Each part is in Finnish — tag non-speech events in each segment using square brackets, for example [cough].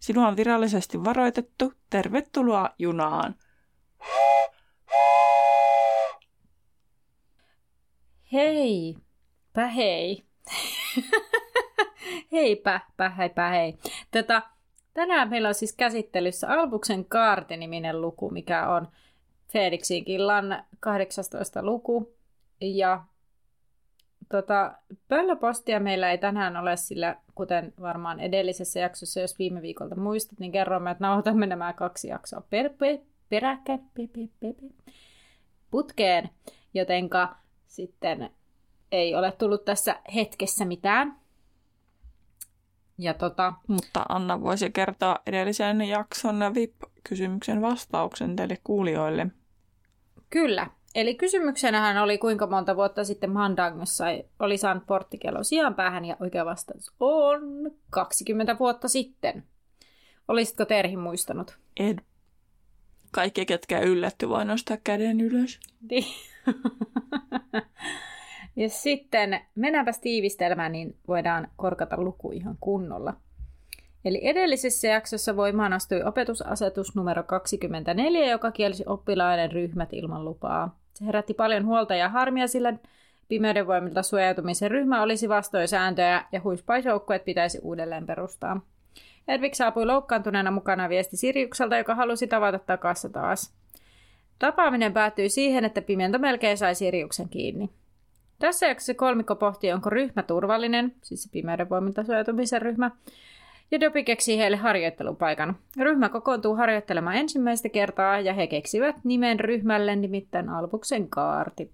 Sinua on virallisesti varoitettu. Tervetuloa junaan. Hei, hei. [laughs] Heipä, heipä hei. Tätä, tänään meillä on siis käsittelyssä Albuksen kaarti-niminen luku, mikä on Felixin killan 18 luku. Ja Tota, pöllöpostia meillä ei tänään ole, sillä kuten varmaan edellisessä jaksossa, jos viime viikolta muistat, niin kerromme, että nauhoitamme nämä kaksi jaksoa per, per, peräkkäin per, per, per, per, putkeen, jotenka sitten ei ole tullut tässä hetkessä mitään. Ja tota... Mutta Anna voisi kertoa edellisen jakson VIP-kysymyksen vastauksen teille kuulijoille. Kyllä. Eli kysymyksenähän oli, kuinka monta vuotta sitten Mandangossa oli saanut porttikello sijaan päähän, ja oikea vastaus on 20 vuotta sitten. Olisitko Terhi muistanut? En. Kaikki, ketkä yllätty, voi nostaa käden ylös. Niin. ja sitten mennäänpäs tiivistelmään, niin voidaan korkata luku ihan kunnolla. Eli edellisessä jaksossa voimaan astui opetusasetus numero 24, joka kielsi oppilaiden ryhmät ilman lupaa. Se herätti paljon huolta ja harmia, sillä pimeyden voimilta suojautumisen ryhmä olisi vastoin sääntöjä ja huispaisjoukkueet pitäisi uudelleen perustaa. Edvik saapui loukkaantuneena mukana viesti Sirjukselta, joka halusi tavata takassa taas. Tapaaminen päättyi siihen, että pimento melkein sai Sirjuksen kiinni. Tässä jaksossa kolmikko pohti, onko ryhmä turvallinen, siis se pimeyden voimilta suojautumisen ryhmä, ja Dopi keksii heille harjoittelupaikan. Ryhmä kokoontuu harjoittelemaan ensimmäistä kertaa ja he keksivät nimen ryhmälle nimittäin Albuksen kaarti.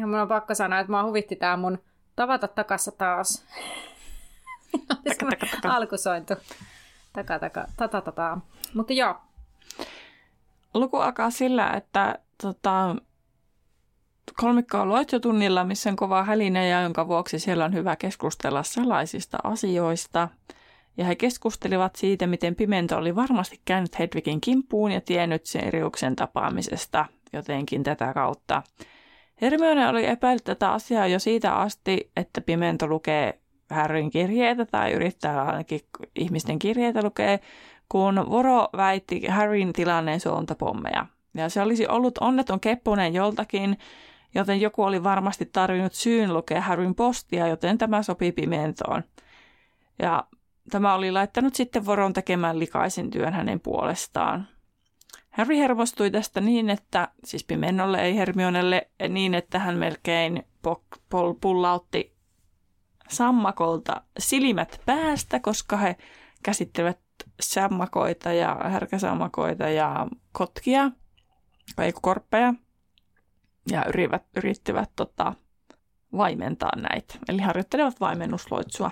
Ja mun on pakko sanoa, että mä huvitti tää mun tavata takassa taas. [laughs] taka, taka, taka. Alkusointu. Taka, taka, tata, tata. Mutta joo. Luku alkaa sillä, että tota, kolmikko on luettotunnilla, missä on kova hälinä ja jonka vuoksi siellä on hyvä keskustella salaisista asioista – ja he keskustelivat siitä, miten Pimento oli varmasti käynyt Hedvigin kimppuun ja tiennyt Siriuksen tapaamisesta jotenkin tätä kautta. Hermione oli epäillyt tätä asiaa jo siitä asti, että Pimento lukee Harryn kirjeitä tai yrittää ainakin ihmisten kirjeitä lukea, kun Voro väitti Harryn tilanneen suontapommeja. Ja se olisi ollut onneton keppunen joltakin, joten joku oli varmasti tarvinnut syyn lukea Harryn postia, joten tämä sopii Pimentoon. Ja Tämä oli laittanut sitten Voron tekemään likaisen työn hänen puolestaan. Harry hermostui tästä niin, että, siis Pimennolle ei Hermionelle, niin että hän melkein pol- pullautti sammakolta silmät päästä, koska he käsittelevät sammakoita ja härkäsammakoita ja kotkia, ei korppeja, ja yrittivät, yrittivät tota, vaimentaa näitä, eli harjoittelevat vaimennusloitsua.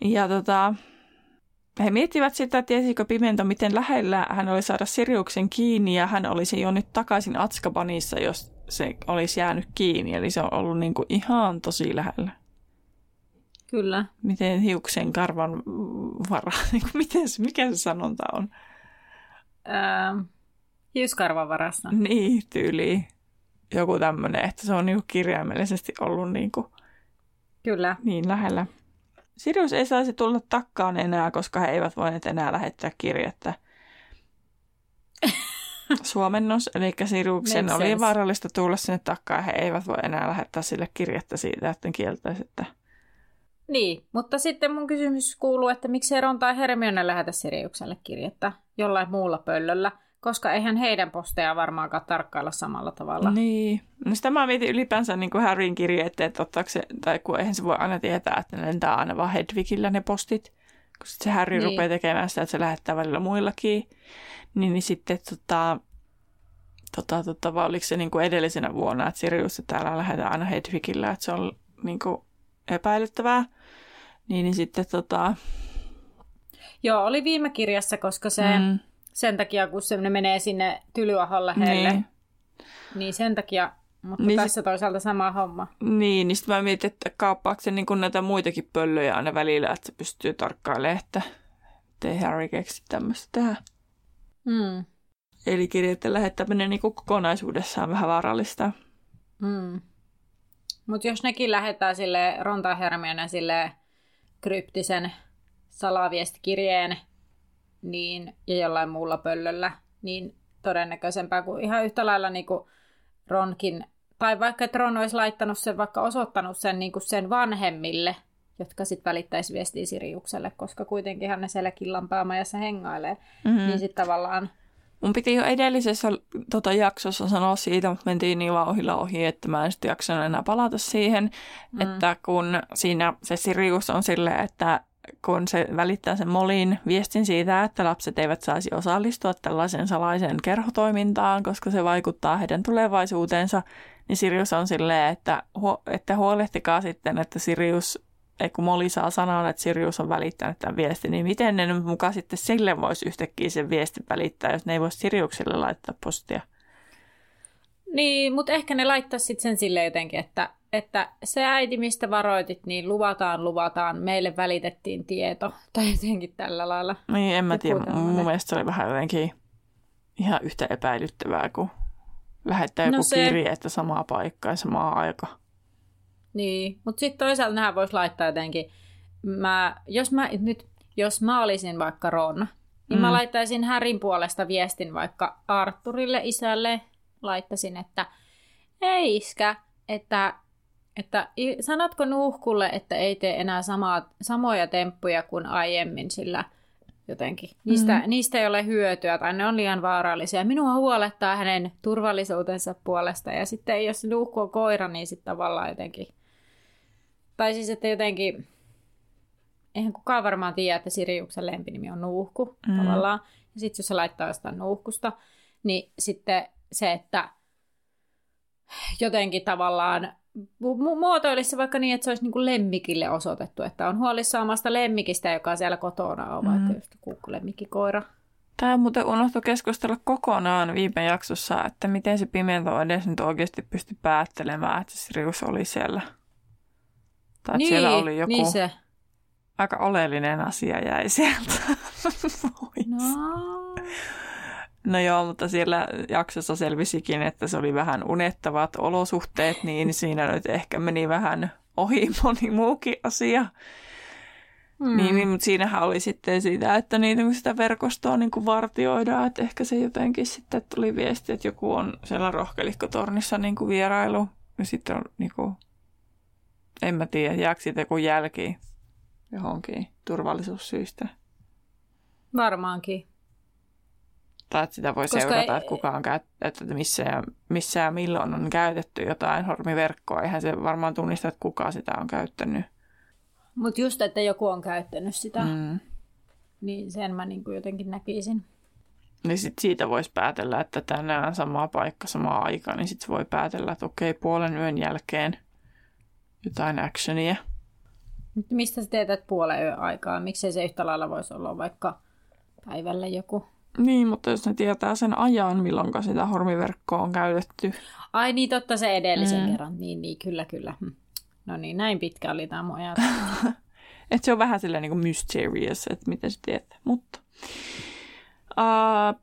Ja tota, he miettivät sitä, tiesikö Pimento, miten lähellä hän oli saada Siriuksen kiinni ja hän olisi jo nyt takaisin Atskabanissa, jos se olisi jäänyt kiinni. Eli se on ollut niin kuin ihan tosi lähellä. Kyllä. Miten hiuksen karvan vara, [laughs] niin miten se, mikä se sanonta on? Ähm, hiuskarvan varassa. Niin, tyyli. Joku tämmöinen, että se on niin kirjaimellisesti ollut niin kuin Kyllä. niin lähellä. Sirius ei saisi tulla takkaan enää, koska he eivät voineet enää lähettää kirjettä. [laughs] Suomennos, eli Siriuksen oli vaarallista tulla sinne takkaan. He eivät voi enää lähettää sille kirjettä siitä, että kieltäisi, että... Niin, mutta sitten mun kysymys kuuluu, että miksi Ron tai Hermione lähetä Siriukselle kirjettä jollain muulla pöllöllä – koska eihän heidän posteja varmaankaan tarkkailla samalla tavalla. Niin. No sitä mä mietin ylipäänsä niin kuin Harryn kirjeet, että ottaako se, tai kun eihän se voi aina tietää, että ne lentää aina vaan Hedwigillä ne postit. Kun sitten se Harry niin. rupeaa tekemään sitä, että se lähettää välillä muillakin. Niin, niin sitten tota, tota, tota, vai oliko se niin kuin edellisenä vuonna, että Sirius, että täällä lähdetään aina Hedwigillä, että se on niin kuin epäilyttävää. Niin, niin sitten tota... Joo, oli viime kirjassa, koska se... Mm sen takia, kun se menee sinne Tylyaholle heille. Niin. niin sen takia, mutta niin tässä sit... toisaalta sama homma. Niin, niin sitten mä mietin, että kaappaako se niin näitä muitakin pöllöjä aina välillä, että se pystyy tarkkailemaan, että ei Harry keksi tämmöistä tehdä. Mm. Eli kirjeiden lähettäminen niin kokonaisuudessaan vähän vaarallista. Mm. Mutta jos nekin lähettää sille Ronta Hermione sille kryptisen salaviestikirjeen niin, ja jollain muulla pöllöllä, niin todennäköisempää kuin ihan yhtä lailla niin kuin Ronkin, tai vaikka että Ron olisi laittanut sen, vaikka osoittanut sen niin kuin sen vanhemmille, jotka sitten välittäisi viestiä Siriukselle, koska kuitenkin hän ne siellä killanpäämajassa hengailee, mm-hmm. niin sitten tavallaan Mun piti jo edellisessä tota, jaksossa sanoa siitä, mutta mentiin niin vaan ohilla ohi, että mä en sitten jaksanut enää palata siihen, mm. että kun siinä se Sirius on silleen, että kun se välittää sen Molin viestin siitä, että lapset eivät saisi osallistua tällaiseen salaiseen kerhotoimintaan, koska se vaikuttaa heidän tulevaisuuteensa, niin Sirius on silleen, että, että huolehtikaa sitten, että Sirius ei kun Moli saa sanoa, että Sirius on välittänyt tämän viestin, niin miten ne mukaan sitten sille voisi yhtäkkiä sen viestin välittää, jos ne ei voisi Siriukselle laittaa postia? Niin, mutta ehkä ne laittaa sitten sen sille jotenkin, että, että se äiti, mistä varoitit, niin luvataan, luvataan, meille välitettiin tieto, [laughs] tai jotenkin tällä lailla. Niin, en mä tiedä, mun mielestä se oli vähän jotenkin ihan yhtä epäilyttävää kuin lähettää no joku se... kirje, että samaa paikkaa ja samaa aikaa. Niin, mutta sitten toisaalta nämä voisi laittaa jotenkin, mä, jos, mä, nyt, jos mä olisin vaikka Ron, niin mm. mä laittaisin Härin puolesta viestin vaikka Arturille isälle, laittaisin, että ei iskä, että, että sanotko nuhkulle, että ei tee enää samaa, samoja temppuja kuin aiemmin, sillä jotenkin. Niistä, mm. niistä ei ole hyötyä tai ne on liian vaarallisia. Minua huolettaa hänen turvallisuutensa puolesta ja sitten jos nuhku on koira, niin sitten tavallaan jotenkin tai siis, että jotenkin, eihän kukaan varmaan tiedä, että Siriuksen lempinimi on Nuuhku mm. tavallaan. Ja sitten jos se laittaa jostain Nuuhkusta, niin sitten se, että jotenkin tavallaan mu- muotoilisi vaikka niin, että se olisi niin kuin lemmikille osoitettu, että on huolissaan omasta lemmikistä, joka siellä kotona on, mm. vaikka just joku lemmikkikoira. Tämä muuten unohtui keskustella kokonaan viime jaksossa, että miten se pimento edes nyt oikeasti pystyi päättelemään, että Sirius oli siellä. Tai niin, siellä oli joku niin se. aika oleellinen asia jäi sieltä. [laughs] no. No joo, mutta siellä jaksossa selvisikin, että se oli vähän unettavat olosuhteet, niin siinä nyt ehkä meni vähän ohi [laughs] moni muukin asia. Mm. Niin, niin, mutta siinähän oli sitten sitä, että niitä, sitä verkostoa niin kuin vartioidaan, että ehkä se jotenkin sitten tuli viesti, että joku on siellä rohkelikkotornissa niin kuin vierailu, ja sitten on niin kuin en mä tiedä, jääkö siitä joku jälki johonkin turvallisuussyistä. Varmaankin. Tai että sitä voi Koska seurata, ei... että kuka on käyt... että missä ja, missä ja milloin on käytetty jotain hormiverkkoa. Eihän se varmaan tunnista, että kuka sitä on käyttänyt. Mutta just, että joku on käyttänyt sitä, mm. niin sen mä niin kuin jotenkin näkisin. Niin sit siitä voisi päätellä, että tänään sama paikka, sama aika, niin sitten voi päätellä, että okei, puolen yön jälkeen – jotain actionia. Mistä sä teetät puolen yön aikaa? Miksei se yhtä lailla voisi olla vaikka päivällä joku? Niin, mutta jos ne tietää sen ajan, milloin sitä hormiverkkoa on käytetty. Ai niin, totta se edellisen mm. kerran. Niin, niin, kyllä, kyllä. Hm. No niin, näin pitkä oli tämä mun [laughs] että se on vähän silleen niin kuin mysterious, että miten se tietää. Mutta uh,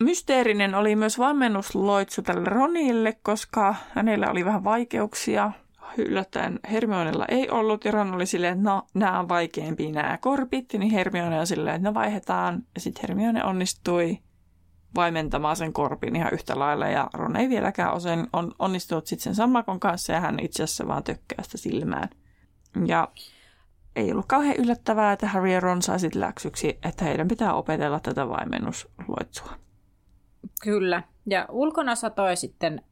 mysteerinen oli myös valmennusloitsu tälle Ronille, koska hänellä oli vähän vaikeuksia yllättäen Hermionella ei ollut, ja Ron oli silleen, että no, nämä on vaikeampia nämä korpit, niin Hermione on silleen, että no vaihdetaan, ja sitten Hermione onnistui vaimentamaan sen korpin ihan yhtä lailla, ja Ron ei vieläkään osin on onnistunut sitten sen sammakon kanssa, ja hän itse asiassa vaan tökkää sitä silmään. Ja ei ollut kauhean yllättävää, että Harry ja Ron sai sitten läksyksi, että heidän pitää opetella tätä vaimennusluotsua. Kyllä. Ja ulkona satoi sitten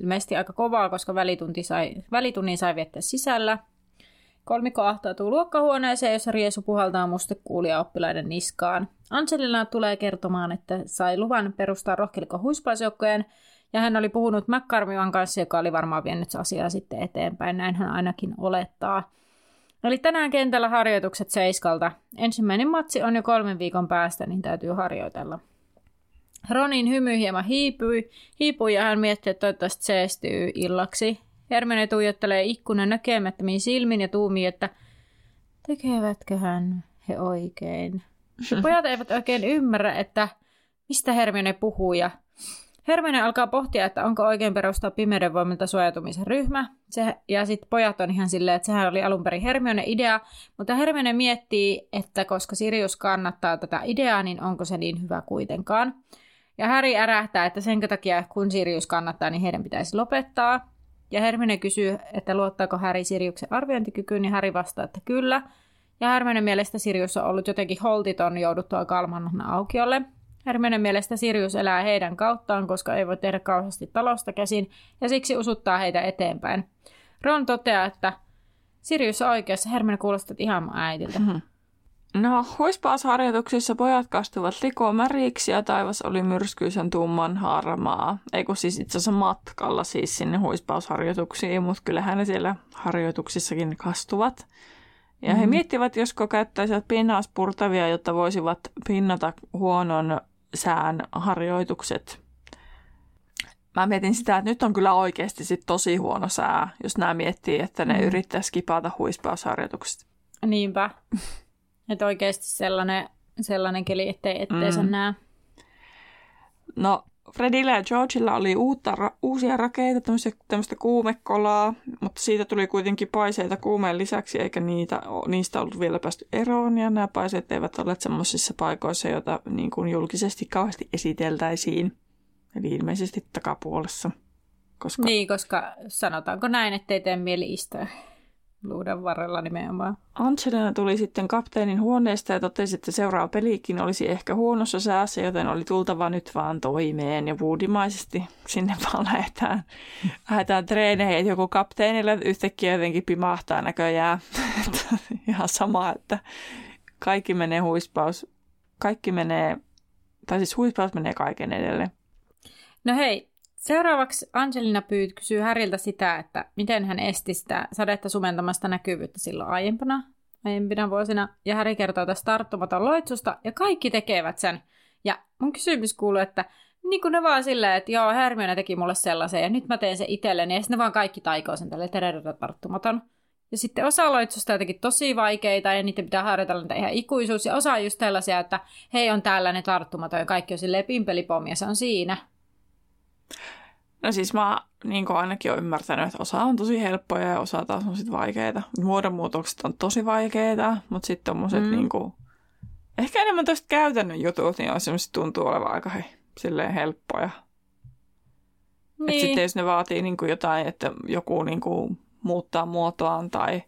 ilmeisesti aika kovaa, koska välitunti sai, välitunnin sai viettää sisällä. Kolmikko ahtautuu luokkahuoneeseen, jossa Riesu puhaltaa mustekuulia oppilaiden niskaan. Angelina tulee kertomaan, että sai luvan perustaa rohkelikko huispausjoukkojen, ja hän oli puhunut McCarmivan kanssa, joka oli varmaan vienyt asiaa sitten eteenpäin, näin hän ainakin olettaa. Eli tänään kentällä harjoitukset seiskalta. Ensimmäinen matsi on jo kolmen viikon päästä, niin täytyy harjoitella. Ronin hymy hieman hiipui, hiipui ja hän mietti, että toivottavasti seestyy illaksi. Hermione tuijottelee ikkunan näkemättömiin silmin ja tuumii, että tekevätköhän he oikein. Ja [laughs] pojat eivät oikein ymmärrä, että mistä Hermione puhuu ja Hermione alkaa pohtia, että onko oikein perustaa pimeyden voimilta suojautumisen ryhmä. Se, ja sitten pojat on ihan silleen, että sehän oli alun perin Hermione idea, mutta Hermione miettii, että koska Sirius kannattaa tätä ideaa, niin onko se niin hyvä kuitenkaan. Ja Harry ärähtää, että sen takia kun Sirius kannattaa, niin heidän pitäisi lopettaa. Ja Hermione kysyy, että luottaako Harry Siriuksen arviointikykyyn, niin Harry vastaa, että kyllä. Ja Hermione mielestä Sirius on ollut jotenkin holtiton jouduttua kalman aukiolle. Hermione mielestä Sirius elää heidän kauttaan, koska ei voi tehdä kauheasti talosta käsin, ja siksi usuttaa heitä eteenpäin. Ron toteaa, että Sirius on oikeassa. Hermione kuulostaa ihan äidiltä. Mhm. No, huispausharjoituksissa pojat kastuvat likomäriksi ja taivas oli myrskyisen tumman harmaa. Ei kun siis itse asiassa matkalla siis sinne huispausharjoituksiin, mutta kyllähän ne siellä harjoituksissakin kastuvat. Ja mm. he miettivät, josko käyttäisivät pinnauspurtavia, jotta voisivat pinnata huonon sään harjoitukset. Mä mietin sitä, että nyt on kyllä oikeasti sit tosi huono sää, jos nämä miettii, että ne mm. yrittää skipata huispausharjoitukset. Niinpä. [laughs] Että oikeasti sellainen, sellainen keli, ettei, ettei mm. sen näe. No, Fredillä ja Georgilla oli uutta, ra- uusia rakeita, tämmöistä kuumekolaa, mutta siitä tuli kuitenkin paiseita kuumeen lisäksi, eikä niitä, niistä ollut vielä päästy eroon, ja nämä paiseet eivät ole semmoisissa paikoissa, joita niin kuin julkisesti kauheasti esiteltäisiin, eli ilmeisesti takapuolessa. Koska... Niin, koska sanotaanko näin, ettei tee mieli istua luuden varrella nimenomaan. Angelina tuli sitten kapteenin huoneesta ja totesi, että seuraava pelikin olisi ehkä huonossa säässä, joten oli tultava nyt vaan toimeen. Ja vuudimaisesti sinne [laughs] vaan lähdetään, lähdetään treeneihin. Joku kapteenille yhtäkkiä jotenkin pimahtaa näköjään. [laughs] Ihan sama, että kaikki menee huispaus. Kaikki menee, tai siis huispaus menee kaiken edelle. No hei, Seuraavaksi Angelina Pyyt kysyy Häriltä sitä, että miten hän esti sitä sadetta sumentamasta näkyvyyttä silloin aiempana, aiempina vuosina. Ja Häri kertoo tästä tarttumaton loitsusta, ja kaikki tekevät sen. Ja mun kysymys kuuluu, että niin kuin ne vaan silleen, että joo, Hermione teki mulle sellaisen, ja nyt mä teen sen itselleni, ja sitten ne vaan kaikki taikoo sen tälle tarttumaton. Ja sitten osa loitsusta jotenkin tosi vaikeita, ja niitä pitää harjoitella niitä ihan ikuisuus, ja osa on just tällaisia, että hei on tällainen tarttumaton, ja kaikki on silleen pimpelipommi, ja se on siinä. No siis mä niin ainakin olen ymmärtänyt, että osa on tosi helppoja ja osa taas on sitten vaikeita. Muodonmuutokset on tosi vaikeita, mutta sitten tommoset mm. niin kuin, ehkä enemmän toista käytännön jutut, niin on semmoiset tuntuu olevan aika he, silleen helppoja. Niin. Että sitten jos ne vaatii niin kuin jotain, että joku niin kuin muuttaa muotoaan tai...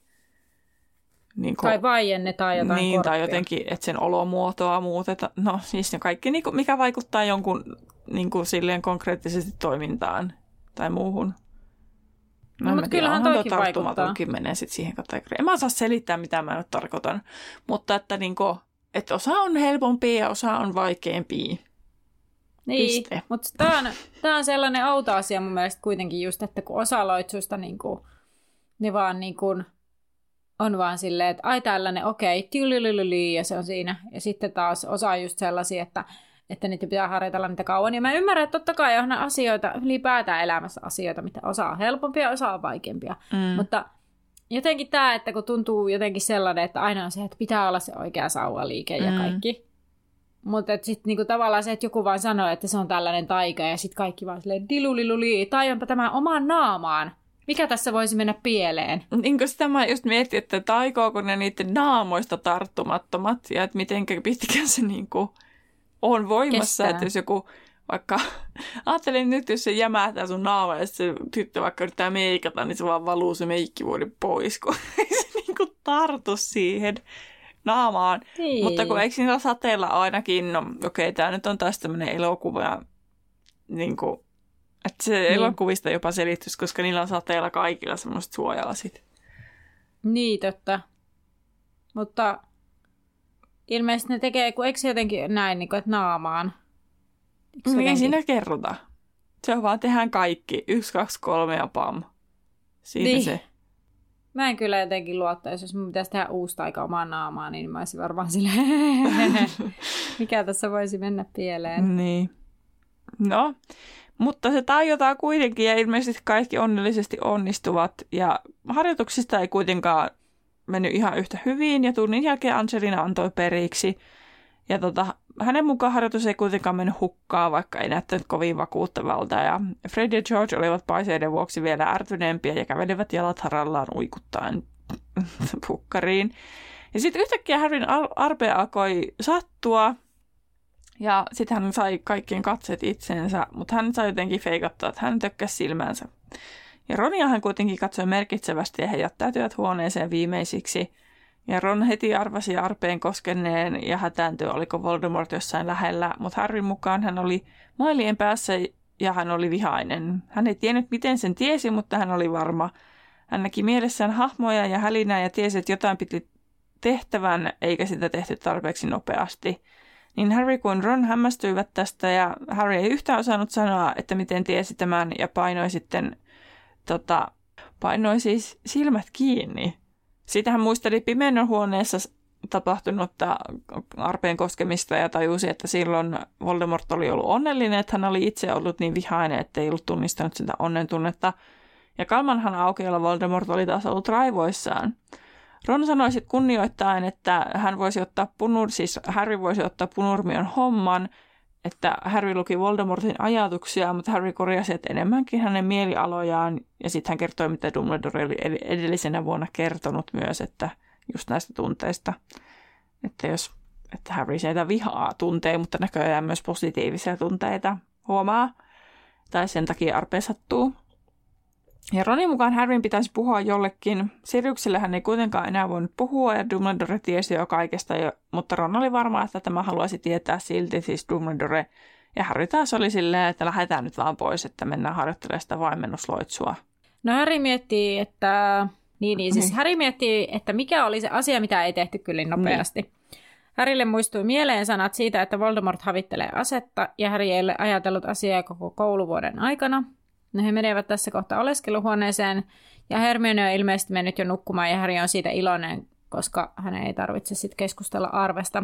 Niin kuin, tai vaiennetaan jotain Niin, korppia. tai jotenkin, että sen olomuotoa muutetaan. No siis ne kaikki, niin kuin, mikä vaikuttaa jonkun niin kuin silleen konkreettisesti toimintaan tai muuhun. No, no mutta kyllähän toikin vaikuttaa. menee sitten siihen kategoriaan. En mä osaa selittää, mitä mä nyt tarkoitan. Mutta että, niin kuin, että osa on helpompi ja osa on vaikeampi. Niin, mutta tämä on, tää on sellainen outo asia mun mielestä kuitenkin just, että kun osa loitsusta niin kuin, ne vaan niin kuin, on vaan silleen, että ai tällainen, okei, okay, ja se on siinä. Ja sitten taas osa on just sellaisia, että että niitä pitää harjoitella niitä kauan. Ja mä ymmärrän, että totta kai on asioita, ylipäätään elämässä asioita, mitä osa on helpompia, osa on vaikeampia. Mm. Mutta jotenkin tämä, että kun tuntuu jotenkin sellainen, että aina on se, että pitää olla se oikea sauvaliike ja mm. kaikki. Mutta sitten niinku tavallaan se, että joku vaan sanoo, että se on tällainen taika ja sitten kaikki vaan silleen diluliluli, tai onpa tämä omaan naamaan. Mikä tässä voisi mennä pieleen? Niin kuin sitä mä just mietin, että taikoako ne niiden naamoista tarttumattomat ja että miten pitkään se niinku on voimassa, Kestää. että jos joku vaikka, [laughs] ajattelin nyt, jos se jämähtää sun naama ja se tyttö vaikka yrittää meikata, niin se vaan valuu se meikkivuodi pois, kun [laughs] ei se niinku tartu siihen naamaan. Niin. Mutta kun eikö niillä sateella ainakin, no okei, okay, tämä nyt on taas tämmöinen elokuva, niin kuin, että se niin. elokuvista jopa selitys, koska niillä on sateella kaikilla semmoiset suojalasit. Niin, totta. Mutta Ilmeisesti ne tekee, kun eikö se jotenkin näin, niin kuin, että naamaan? Eikö niin, jotenkin... siinä kerrota. Se on vaan tehdään kaikki. Yksi, kaksi, kolme ja pam. Siitä niin. se. Mä en kyllä jotenkin luottaisi, jos mun pitäisi tehdä uusta aika omaa naamaa, niin mä olisin varmaan silleen, [laughs] mikä tässä voisi mennä pieleen. Niin. No, mutta se tajutaan kuitenkin ja ilmeisesti kaikki onnellisesti onnistuvat ja harjoituksista ei kuitenkaan mennyt ihan yhtä hyvin ja tunnin jälkeen Angelina antoi periksi. Ja tota, hänen mukaan harjoitus ei kuitenkaan mennyt hukkaan, vaikka ei näyttänyt kovin vakuuttavalta. Ja Fred ja George olivat paiseiden vuoksi vielä ärtyneempiä ja kävelivät jalat harallaan uikuttaen [laughs] pukkariin. Ja sitten yhtäkkiä Harryn arpe alkoi sattua, ja sitten hän sai kaikkien katseet itsensä, mutta hän sai jotenkin feikattaa, että hän tökkäsi silmänsä. Ja Ronia hän kuitenkin katsoi merkitsevästi ja he jättäytyivät huoneeseen viimeisiksi. Ja Ron heti arvasi arpeen koskenneen ja hätääntyi, oliko Voldemort jossain lähellä, mutta Harryn mukaan hän oli mailien päässä ja hän oli vihainen. Hän ei tiennyt, miten sen tiesi, mutta hän oli varma. Hän näki mielessään hahmoja ja hälinää ja tiesi, että jotain piti tehtävän, eikä sitä tehty tarpeeksi nopeasti. Niin Harry kuin Ron hämmästyivät tästä ja Harry ei yhtään osannut sanoa, että miten tiesi tämän ja painoi sitten, tota, painoi siis silmät kiinni. Sitten hän muisteli pimeänä huoneessa tapahtunutta arpeen koskemista ja tajusi, että silloin Voldemort oli ollut onnellinen, että hän oli itse ollut niin vihainen, että ei ollut tunnistanut sitä onnen tunnetta. Ja Kalmanhan aukealla Voldemort oli taas ollut raivoissaan. Ron sanoi sitten kunnioittaen, että hän voisi ottaa punur, siis Harry voisi ottaa punurmion homman, että Harry luki Voldemortin ajatuksia, mutta Harry korjasi, että enemmänkin hänen mielialojaan, ja sitten hän kertoi, mitä Dumbledore oli edellisenä vuonna kertonut myös, että just näistä tunteista, että jos että Harry sieltä vihaa tuntee, mutta näköjään myös positiivisia tunteita huomaa, tai sen takia arpe sattuu. Ja Ronin mukaan Harryn pitäisi puhua jollekin. Siriukselle hän ei kuitenkaan enää voinut puhua ja Dumbledore tiesi jo kaikesta, jo, mutta Ron oli varma, että tämä haluaisi tietää silti siis Dumbledore. Ja Harry taas oli silleen, että lähdetään nyt vaan pois, että mennään harjoittelemaan sitä vaimennusloitsua. No Harry miettii, että... Niin, niin siis niin. Harry miettii, että mikä oli se asia, mitä ei tehty kyllä niin nopeasti. Niin. Harrylle muistui mieleen sanat siitä, että Voldemort havittelee asetta, ja Harry ei ole ajatellut asiaa koko kouluvuoden aikana. No he menevät tässä kohtaa oleskeluhuoneeseen ja Hermione on ilmeisesti mennyt jo nukkumaan ja Harry on siitä iloinen, koska hän ei tarvitse sitten keskustella arvesta.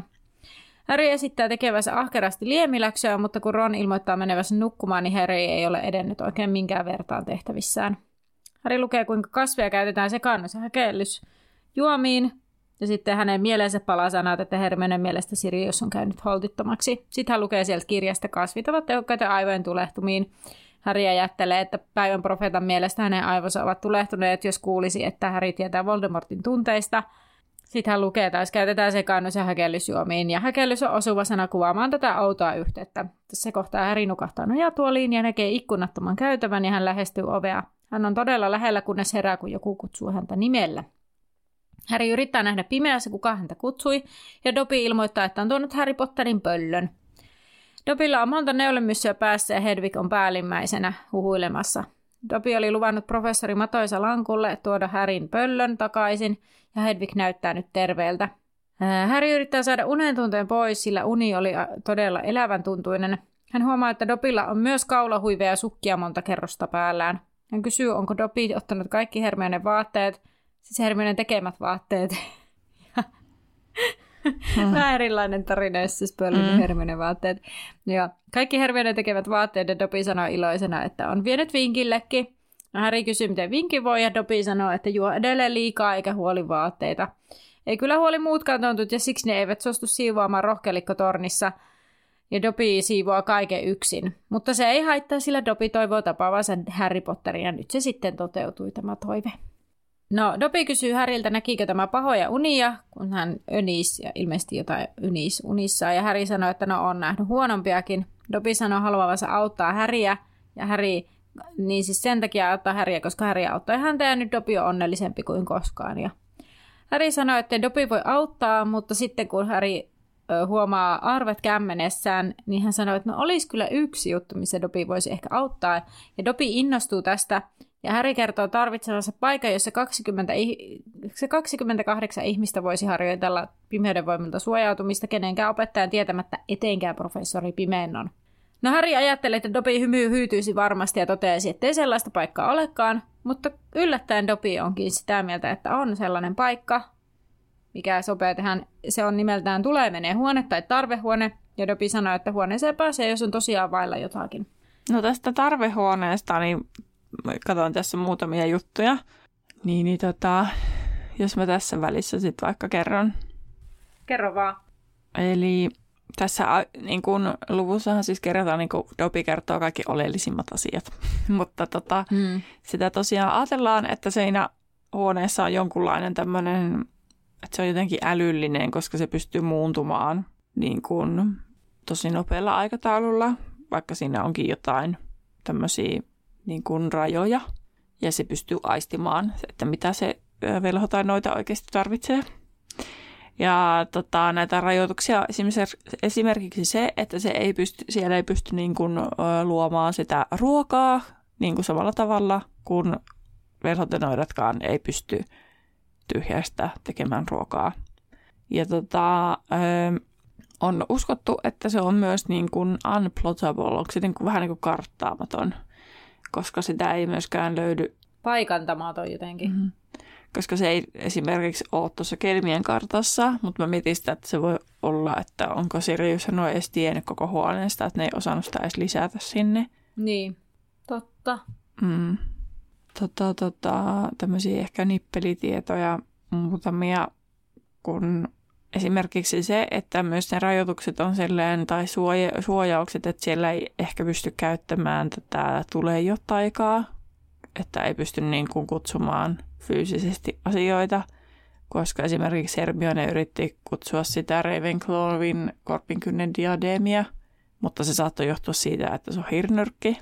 Harry esittää tekevänsä ahkerasti liemiläksyä, mutta kun Ron ilmoittaa menevänsä nukkumaan, niin Harry ei ole edennyt oikein minkään vertaan tehtävissään. Harry lukee, kuinka kasveja käytetään sekaannus ja juomiin, ja sitten hänen mieleensä palaa sanat, että Hermione mielestä Sirius on käynyt holtittomaksi. Sitten hän lukee sieltä kirjasta kasvit ovat tehokkaita aivojen tulehtumiin, Harry ajattelee, että päivän profeetan mielestä hänen aivonsa ovat tulehtuneet, jos kuulisi, että Harry tietää Voldemortin tunteista. Sitten hän lukee taas, käytetään sekaannus ja häkellysjuomiin, ja häkellys on osuva sana kuvaamaan tätä outoa yhteyttä. Tässä kohtaa Harry nukahtaa nojatuoliin ja näkee ikkunattoman käytävän, ja hän lähestyy ovea. Hän on todella lähellä, kunnes herää, kun joku kutsuu häntä nimellä. Harry yrittää nähdä pimeässä, kuka häntä kutsui, ja Dobby ilmoittaa, että on tuonut Harry Potterin pöllön. Dobilla on monta neulemyssyä päässä ja Hedvig on päällimmäisenä huhuilemassa. Dobi oli luvannut professori Matoisa Lankulle tuoda Härin pöllön takaisin ja Hedvig näyttää nyt terveeltä. Häri yrittää saada unen tunteen pois, sillä uni oli todella elävän tuntuinen. Hän huomaa, että Dobilla on myös kaulahuiveja ja sukkia monta kerrosta päällään. Hän kysyy, onko Dobi ottanut kaikki Hermionen vaatteet, siis Hermionen tekemät vaatteet. [laughs] Mm. Vähän erilainen tarina, jos siis mm. Hermione vaatteet. Ja kaikki Hermione tekevät vaatteet ja Dobby sanoo iloisena, että on vienyt vinkillekin. Harry kysyy, miten vinki voi ja Dobby sanoo, että juo edelleen liikaa eikä huoli vaatteita. Ei kyllä huoli muutkaan tontut ja siksi ne eivät suostu siivoamaan rohkelikkotornissa. Ja Dobby siivoaa kaiken yksin. Mutta se ei haittaa, sillä Dobby toivoo tapaavansa Harry Potterin ja nyt se sitten toteutui tämä toive. No, Dopi kysyy Häriltä, näkikö tämä pahoja unia, kun hän önis ja ilmeisesti jotain ynis unissa. Ja Häri sanoi, että no on nähnyt huonompiakin. Dopi sanoi haluavansa auttaa Häriä ja Häri, niin siis sen takia auttaa Häriä, koska Häri auttoi häntä ja nyt Dopi on onnellisempi kuin koskaan. Ja Häri sanoi, että Dopi voi auttaa, mutta sitten kun Häri huomaa arvet kämmenessään, niin hän sanoi, että no olisi kyllä yksi juttu, missä Dopi voisi ehkä auttaa. Ja Dopi innostuu tästä ja Harry kertoo tarvitsevansa paikan, jossa 20, se 28 ihmistä voisi harjoitella pimeyden voimilta suojautumista kenenkään opettajan tietämättä eteenkään professori Pimennon. No Harry ajattelee, että Dobby hymy hyytyisi varmasti ja totesi, että ei sellaista paikkaa olekaan, mutta yllättäen Dobby onkin sitä mieltä, että on sellainen paikka, mikä sopii tähän. Se on nimeltään Tulee menee huone tai tarvehuone, Ja Dopi sanoi, että huoneeseen pääsee, jos on tosiaan vailla jotakin. No tästä tarvehuoneesta, niin katson tässä muutamia juttuja. Niin, niin tota, jos mä tässä välissä sitten vaikka kerron. Kerro vaan. Eli tässä niin kun, luvussahan siis kerrotaan, niin kuin Dopi kertoo kaikki oleellisimmat asiat. [laughs] Mutta tota, hmm. sitä tosiaan ajatellaan, että siinä huoneessa on jonkunlainen tämmöinen, että se on jotenkin älyllinen, koska se pystyy muuntumaan niin kuin tosi nopealla aikataululla, vaikka siinä onkin jotain tämmöisiä niin kuin rajoja. Ja se pystyy aistimaan, että mitä se velho tai noita oikeasti tarvitsee. Ja tota, näitä rajoituksia esimerkiksi se, että se ei pysty, siellä ei pysty niin kuin, luomaan sitä ruokaa niin kuin samalla tavalla kuin velhotenoidatkaan ei pysty tyhjästä tekemään ruokaa. Ja tota, on uskottu, että se on myös niin kuin unplottable, onko se niin kuin, vähän niin kuin karttaamaton, koska sitä ei myöskään löydy. Paikantamaton jotenkin. Mm-hmm. Koska se ei esimerkiksi ole tuossa Kelmien kartassa, mutta mä mietin sitä, että se voi olla, että onko Sirius sanoi edes tiennyt koko huoneesta, että ne ei osannut sitä edes lisätä sinne. Niin, totta. Mm. Tota, tota, tämmöisiä ehkä nippelitietoja muutamia, kun esimerkiksi se, että myös ne rajoitukset on silleen, tai suoja, suojaukset, että siellä ei ehkä pysty käyttämään tätä tulee jo taikaa, että ei pysty niin kuin kutsumaan fyysisesti asioita, koska esimerkiksi Hermione yritti kutsua sitä Ravenclawin korpinkynnen diademia, mutta se saattoi johtua siitä, että se on hirnyrkki.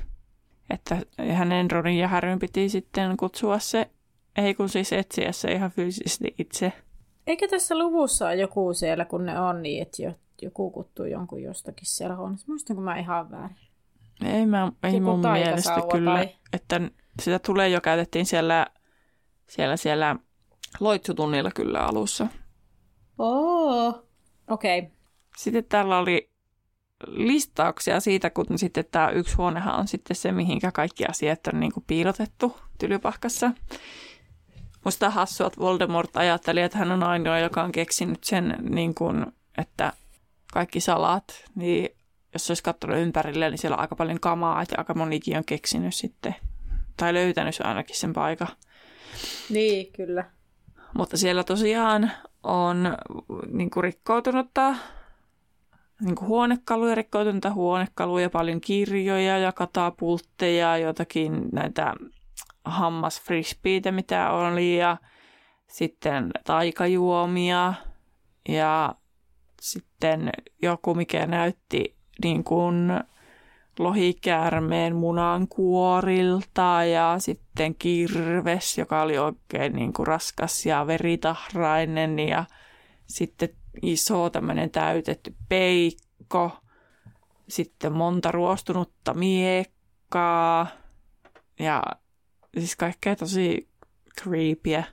Että hänen Ronin ja Harryn piti sitten kutsua se, ei kun siis etsiä se ihan fyysisesti itse – Eikö tässä luvussa ole joku siellä, kun ne on niin, että joku kuttuu jonkun jostakin siellä huoneessa? Muistanko mä ihan väärin? Ei, mä, ei joku mun mielestä kyllä, tai... että sitä tulee jo käytettiin siellä, siellä, siellä loitsutunnilla kyllä alussa. Oh. Okei. Okay. Sitten täällä oli listauksia siitä, kun sitten tämä yksi huonehan on sitten se, mihinkä kaikki asiat on niin kuin piilotettu tylypahkassa. Musta on hassua, että Voldemort ajatteli, että hän on ainoa, joka on keksinyt sen, niin kuin, että kaikki salat, niin jos olisi katsonut ympärille, niin siellä on aika paljon kamaa, että aika monikin on keksinyt sitten, tai löytänyt ainakin sen paikan. Niin, kyllä. Mutta siellä tosiaan on niin kuin rikkoutunutta niin kuin huonekaluja, rikkoutunutta huonekaluja, paljon kirjoja ja katapultteja, jotakin näitä hammasfrisbeitä, mitä oli, ja sitten taikajuomia, ja sitten joku, mikä näytti niin kuin lohikäärmeen munan kuorilta ja sitten kirves, joka oli oikein niin kuin raskas ja veritahrainen ja sitten iso tämmöinen täytetty peikko, sitten monta ruostunutta miekkaa ja siis kaikkea tosi creepyä.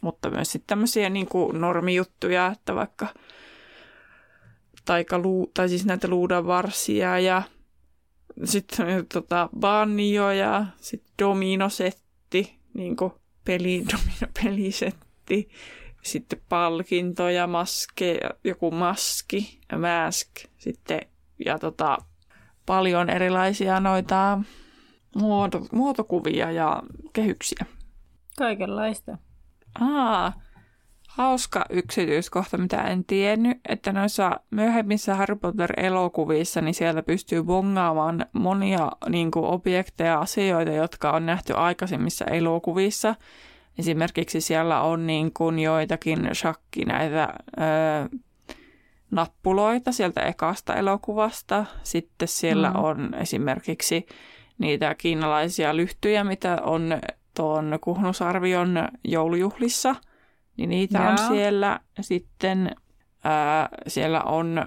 Mutta myös sitten tämmöisiä niin kuin normijuttuja, että vaikka taikalu, tai siis näitä luudanvarsia ja [laughs] sitten tota, banjo ja sitten dominosetti, niin kuin peli, dominopelisetti, sitten palkintoja, maske, joku maski, mask, sitten ja tota, paljon erilaisia noita muoto, muotokuvia ja kehyksiä. Kaikenlaista. Aa, hauska yksityiskohta, mitä en tiennyt, että noissa myöhemmissä Harry Potter-elokuvissa, niin siellä pystyy bongaamaan monia niin kuin, objekteja, asioita, jotka on nähty aikaisemmissa elokuvissa. Esimerkiksi siellä on niin kuin, joitakin shakki näitä öö, nappuloita sieltä ekasta elokuvasta. Sitten siellä mm. on esimerkiksi niitä kiinalaisia lyhtyjä, mitä on tuon Kuhnusarvion joulujuhlissa, niin niitä Jaa. on siellä. Sitten ää, siellä on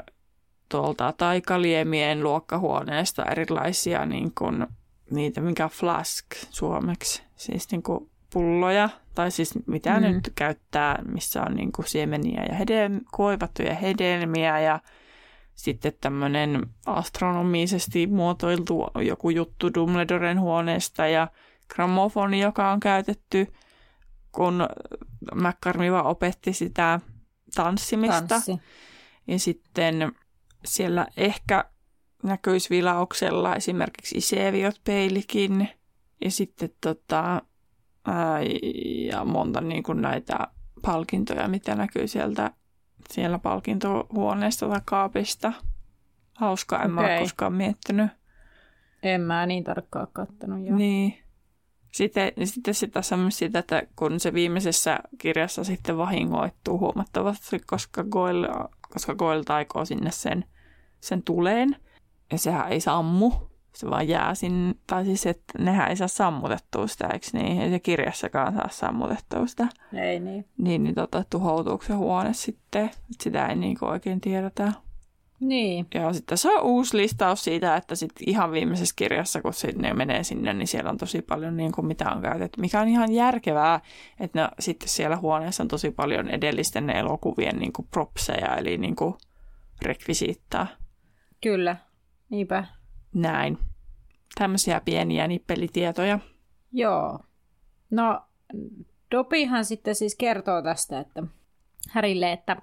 tuolta taikaliemien luokkahuoneesta erilaisia niin kuin, niitä, mikä flask suomeksi, siis niin kuin pulloja, tai siis mitä mm. nyt käyttää, missä on niin kuin siemeniä ja hedel- koivattuja hedelmiä ja sitten tämmöinen astronomisesti muotoiltu joku juttu Dumbledoren huoneesta ja gramofoni, joka on käytetty, kun McCarmiva opetti sitä tanssimista. Tanssi. Ja sitten siellä ehkä näkyisi vilauksella esimerkiksi Iseviot peilikin ja sitten tota, ää, ja monta niin kuin näitä palkintoja, mitä näkyy sieltä siellä palkintohuoneesta tai kaapista. Hauskaa, en okay. mä ole koskaan miettinyt. En mä niin tarkkaan kattonut jo. Niin. Sitten, sitten sitä sitä, että kun se viimeisessä kirjassa sitten vahingoittuu huomattavasti, koska Goyle, koska Goyle taikoo sinne sen, sen tuleen, ja sehän ei sammu, se vaan jää sinne, tai siis että nehän ei saa sammutettua sitä, eikö niin? Ei se kirjassakaan saa sammutettua sitä. Ei niin. Niin, niin tota, tuhoutuuko se huone sitten, että sitä ei niin oikein tiedetä. Niin. Ja sitten se on uusi listaus siitä, että sit ihan viimeisessä kirjassa, kun ne menee sinne, niin siellä on tosi paljon niin kuin mitä on käytetty, mikä on ihan järkevää, että ne, sitten siellä huoneessa on tosi paljon edellisten elokuvien niin kuin propseja, eli niin kuin rekvisiittaa. Kyllä, niinpä. Näin. Tämmöisiä pieniä nippelitietoja. Joo. No, Dopihan sitten siis kertoo tästä, että Härille, että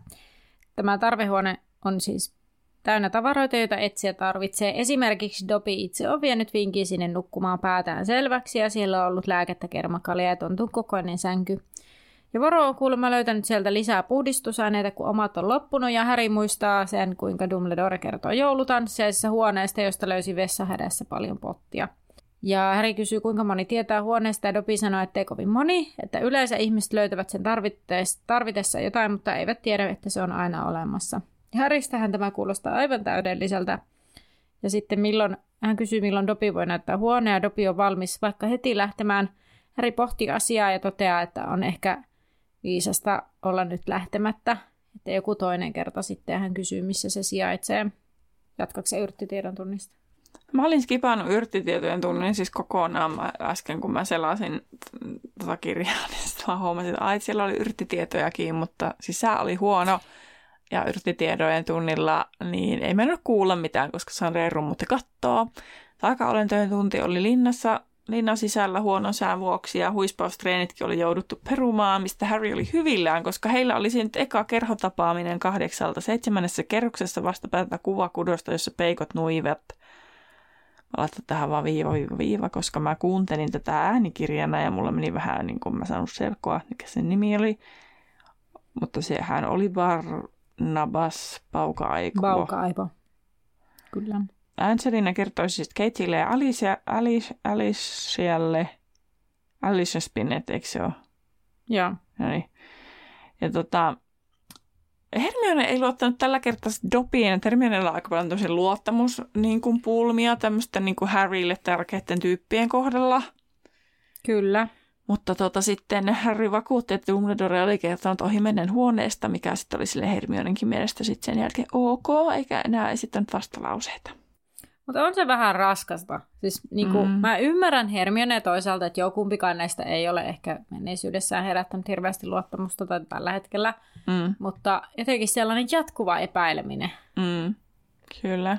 tämä tarvehuone on siis täynnä tavaroita, joita etsiä tarvitsee. Esimerkiksi Dopi itse on vienyt vinkin sinne nukkumaan päätään selväksi ja siellä on ollut lääkettä, kermakalia ja tontun kokoinen sänky. Ja Voro on kuulemma löytänyt sieltä lisää puhdistusaineita, kun omat on loppunut, ja Häri muistaa sen, kuinka Dumbledore kertoo joulutanssiaisessa huoneesta, josta löysi vessahädässä paljon pottia. Ja Häri kysyy, kuinka moni tietää huoneesta, ja Dopi sanoo, että ei kovin moni, että yleensä ihmiset löytävät sen tarvitessa jotain, mutta eivät tiedä, että se on aina olemassa. Häristähän tämä kuulostaa aivan täydelliseltä. Ja sitten milloin, hän kysyy, milloin Dopi voi näyttää huoneen, ja Dopi on valmis vaikka heti lähtemään. Häri pohtii asiaa ja toteaa, että on ehkä viisasta olla nyt lähtemättä. Että joku toinen kerta sitten hän kysyy, missä se sijaitsee. Jatkaako se yrttitiedon tunnista? Mä olin skipannut yrttitietojen tunnin siis kokonaan mä äsken, kun mä selasin tota kirjaa, niin sitten mä huomasin, että ai, siellä oli yrttitietojakin, mutta siis sää oli huono ja yrttitiedojen tunnilla, niin ei mennyt kuulla mitään, koska se on reilu, mutta kattoo. Taikaolentojen tunti oli linnassa linnan sisällä huonon sään vuoksi ja huispaustreenitkin oli jouduttu perumaan, mistä Harry oli hyvillään, koska heillä oli nyt eka kerhotapaaminen kahdeksalta seitsemännessä kerroksessa vastapäätä kuvakudosta, jossa peikot nuivat. Mä laitan tähän vaan viiva, viiva, viiva, koska mä kuuntelin tätä äänikirjana ja mulla meni vähän niin kuin mä saanut selkoa, mikä sen nimi oli. Mutta sehän oli Barnabas Pauka-Aipo. Pauka-Aipo, kyllä. Angelina kertoi siis Kateille ja Alicia, Alice, Alicialle, Alicia Spinnet, eikö se ole? Joo. No niin. Ja tota, Hermione ei luottanut tällä kertaa Dopiin, että Hermionella on aika paljon tosi luottamus niin kuin pulmia tämmöisten niin kuin Harrylle tärkeiden tyyppien kohdalla. Kyllä. Mutta tota, sitten Harry vakuutti, että Dumbledore oli kertonut ohi menen huoneesta, mikä sitten oli sille Hermionenkin mielestä sitten sen jälkeen ok, eikä enää esittänyt vastalauseita. Mutta on se vähän raskasta. Siis niin kuin, mm. mä ymmärrän Hermione toisaalta, että joku kumpikaan näistä ei ole ehkä menneisyydessään herättänyt hirveästi luottamusta tai tällä hetkellä. Mm. Mutta jotenkin sellainen jatkuva epäileminen. Mm. Kyllä.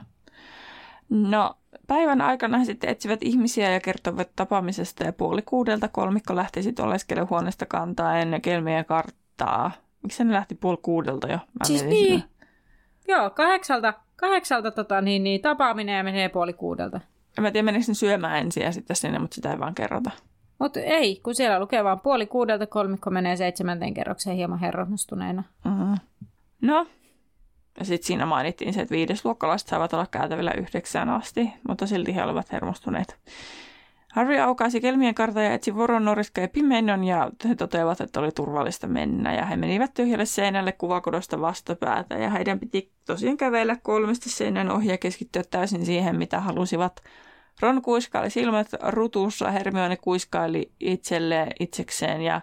No, päivän aikana he sitten etsivät ihmisiä ja kertovat tapaamisesta ja puoli kuudelta kolmikko lähti sitten oleskelehuoneesta kantaa ennen kelmiä karttaa. Miksi ne lähti puoli kuudelta jo? Mä siis niin. Sitä. Joo, kahdeksalta kahdeksalta tota, niin, niin, tapaaminen ja menee puoli kuudelta. En mä tiedä, menikö ne syömään ensin ja sitten sinne, mutta sitä ei vaan kerrota. Mutta ei, kun siellä lukee vaan puoli kuudelta, kolmikko menee seitsemänteen kerrokseen hieman herrostuneena. Mm-hmm. No, ja sitten siinä mainittiin se, että viidesluokkalaiset saavat olla käytävillä yhdeksään asti, mutta silti he olivat hermostuneet. Harry aukaisi kelmien kartan ja etsi Voron, Noriska ja Pimenon ja he toteavat, että oli turvallista mennä. Ja he menivät tyhjälle seinälle kuvakodosta vastapäätä ja heidän piti tosiaan kävellä kolmesta seinän ohi ja keskittyä täysin siihen, mitä halusivat. Ron kuiskaili silmät rutussa, Hermione kuiskaili itselleen itsekseen ja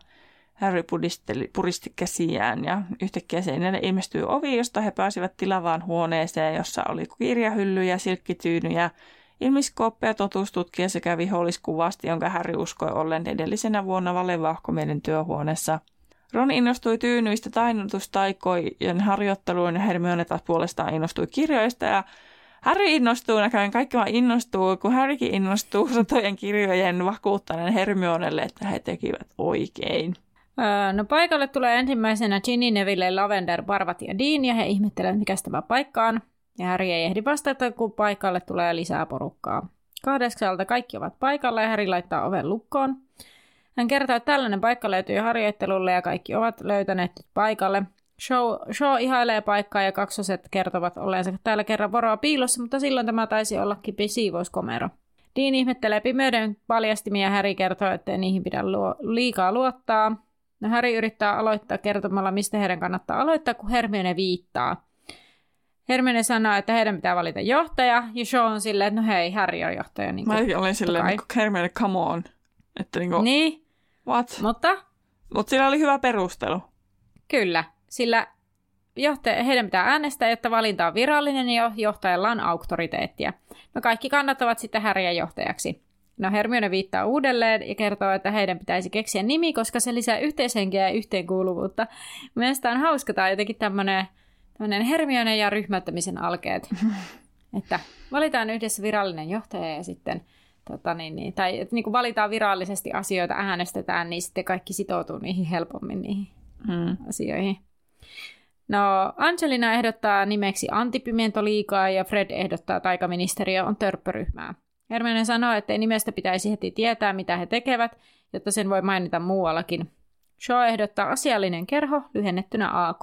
Harry puristeli, puristi käsiään ja yhtäkkiä seinälle ilmestyi ovi, josta he pääsivät tilavaan huoneeseen, jossa oli kirjahyllyjä, silkkityynyjä, Ilmiskooppeja totuustutkija sekä viholliskuvasti, jonka Harry uskoi ollen edellisenä vuonna valevahkomielen työhuoneessa. Ron innostui tyynyistä tainnutustaikojen harjoitteluun ja Hermione taas puolestaan innostui kirjoista ja Harry innostuu näköjään, kaikki vaan innostuu, kun Harrykin innostuu [laughs] satojen kirjojen vakuuttaneen Hermionelle, että he tekivät oikein. Öö, no paikalle tulee ensimmäisenä Ginny, Neville, Lavender, Barvat ja Dean ja he ihmettelevät, mikä tämä paikka on. Ja Harry ei ehdi vastata, kun paikalle tulee lisää porukkaa. Kahdeksalta kaikki ovat paikalla ja Harry laittaa oven lukkoon. Hän kertoo, että tällainen paikka löytyy harjoittelulle ja kaikki ovat löytäneet paikalle. Show, show ihailee paikkaa ja kaksoset kertovat olleensa täällä kerran voroa piilossa, mutta silloin tämä taisi ollakin siivouskomero. Dean ihmettelee pimeyden paljastimia ja Harry kertoo, että niihin pidä luo, liikaa luottaa. No Harry yrittää aloittaa kertomalla, mistä heidän kannattaa aloittaa, kun Hermione viittaa. Hermione sanoo, että heidän pitää valita johtaja, ja Sean on silleen, että no hei, Harry on johtaja. Niin kuin, Mä olin silleen, niin kuin, Hermione, come on. Että niin, kuin, niin. What? Mutta? Mutta sillä oli hyvä perustelu. Kyllä, sillä johtaja, heidän pitää äänestää, jotta valinta on virallinen ja johtajalla on auktoriteettia. No kaikki kannattavat sitten Häriä johtajaksi. No Hermione viittaa uudelleen ja kertoo, että heidän pitäisi keksiä nimi, koska se lisää yhteishenkeä ja yhteenkuuluvuutta. Mielestäni on hauska, tai jotenkin tämmöinen Hermione ja ryhmättämisen alkeet. [laughs] että valitaan yhdessä virallinen johtaja ja sitten tota niin, niin, tai että niin kuin valitaan virallisesti asioita, äänestetään, niin sitten kaikki sitoutuu niihin helpommin niihin mm. asioihin. No, Angelina ehdottaa nimeksi Antipimientoliikaa ja Fred ehdottaa taikaministeriö on törppöryhmää. Hermione sanoo, että ei nimestä pitäisi heti tietää, mitä he tekevät, jotta sen voi mainita muuallakin. Shaw ehdottaa asiallinen kerho, lyhennettynä AK.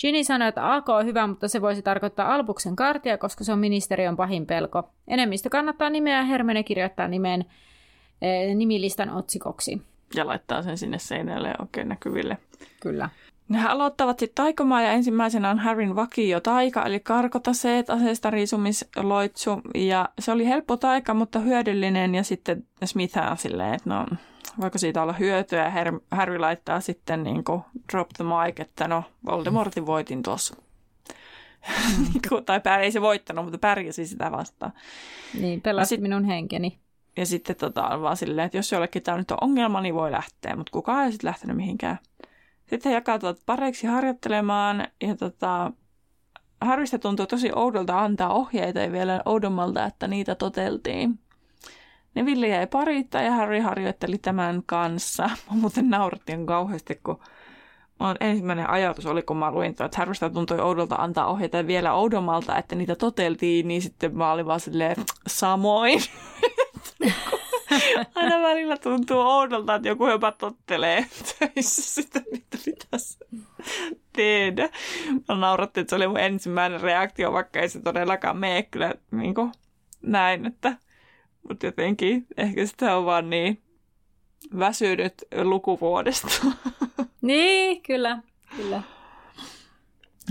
Ginny sanoi, että AK on hyvä, mutta se voisi tarkoittaa Albuksen kartia, koska se on ministeriön pahin pelko. Enemmistö kannattaa nimeä ja Hermione kirjoittaa nimen e, nimilistan otsikoksi. Ja laittaa sen sinne seinälle oikein näkyville. Kyllä. Ne aloittavat sitten taikomaan ja ensimmäisenä on Harryn vakio taika, eli karkotaseet, aseesta riisumisloitsu. Ja se oli helppo taika, mutta hyödyllinen ja sitten Smith on silleen, että no voiko siitä olla hyötyä. Harry laittaa sitten niin kuin drop the mic, että no Voldemortin voitin tuossa. Mm. [laughs] tai pär, ei se voittanut, mutta pärjäsi sitä vastaan. Niin, pelasti sit, minun henkeni. Ja sitten tota, on vaan silleen, että jos jollekin tämä nyt on ongelma, niin voi lähteä, mutta kukaan ei sitten lähtenyt mihinkään. Sitten he jakautuvat pareiksi harjoittelemaan ja tota, Harrystä tuntuu tosi oudolta antaa ohjeita ja vielä oudommalta, että niitä toteltiin. Ne Ville jäi parittaa ja Harry harjoitteli tämän kanssa. [laughs] Mä muuten naurattiin kauheasti, kun mun ensimmäinen ajatus oli, kun mä luin, että Harrystä tuntui oudolta antaa ohjeita vielä oudommalta, että niitä toteltiin, niin sitten mä olin vaan silleen, samoin. [laughs] Aina välillä tuntuu oudolta, että joku jopa tottelee töissä sitä, mitä pitäisi tehdä. Mä naurattiin, että se oli mun ensimmäinen reaktio, vaikka ei se todellakaan mene kyllä niin kuin näin, että mutta jotenkin ehkä sitä on vaan niin väsynyt lukuvuodesta. [laughs] Niin, kyllä, kyllä.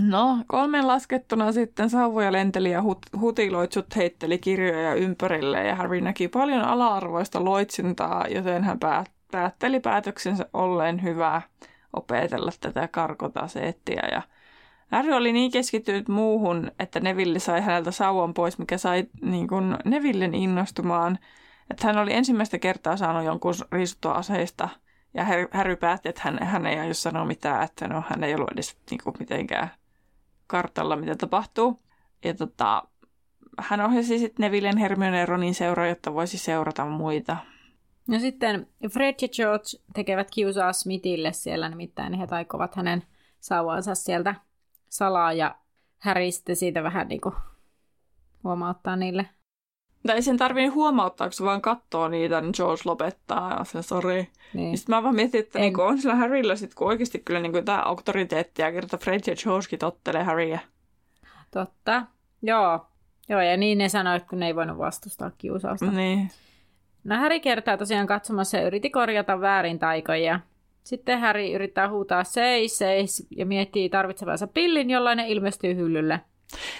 No, kolmen laskettuna sitten sauvoja lenteli ja hut- hutiloitsut heitteli kirjoja ympärille ja Harry näki paljon ala-arvoista loitsintaa, joten hän päät- päätteli päätöksensä olleen hyvä opetella tätä karkotaseettia ja Harry oli niin keskittynyt muuhun, että Neville sai häneltä sauvan pois, mikä sai niin kuin Nevillen innostumaan. Että hän oli ensimmäistä kertaa saanut jonkun riisuttua aseista ja Harry päätti, että hän, hän ei aio sanoa mitään, että no, hän ei ollut edes niin kuin, mitenkään kartalla, mitä tapahtuu. Ja tota, hän ohjasi sitten Nevillen Hermione ja Ronin seuraa, jotta voisi seurata muita. No sitten Fred ja George tekevät kiusaa Smithille siellä, nimittäin he taikovat hänen sauvansa sieltä salaa ja Harry sitten siitä vähän niin kuin huomauttaa niille. Tai ei sen tarvii huomauttaa, kun se vaan katsoo niitä, niin George lopettaa ja se sori. Niin. Sitten mä vaan mietin, että en... niin on sillä Harryllä sitten kun oikeasti kyllä niin tämä auktoriteettia, kerta Fred ja Georgekin tottelee Harryä. Totta. Joo. Joo, ja niin ne sanoivat, kun ne ei voinut vastustaa kiusausta. Niin. No Harry kertaa tosiaan katsomassa ja yritti korjata väärin taikoja. Sitten Harry yrittää huutaa seis, seis ja miettii tarvitsevansa pillin, jollain ne ilmestyy hyllylle.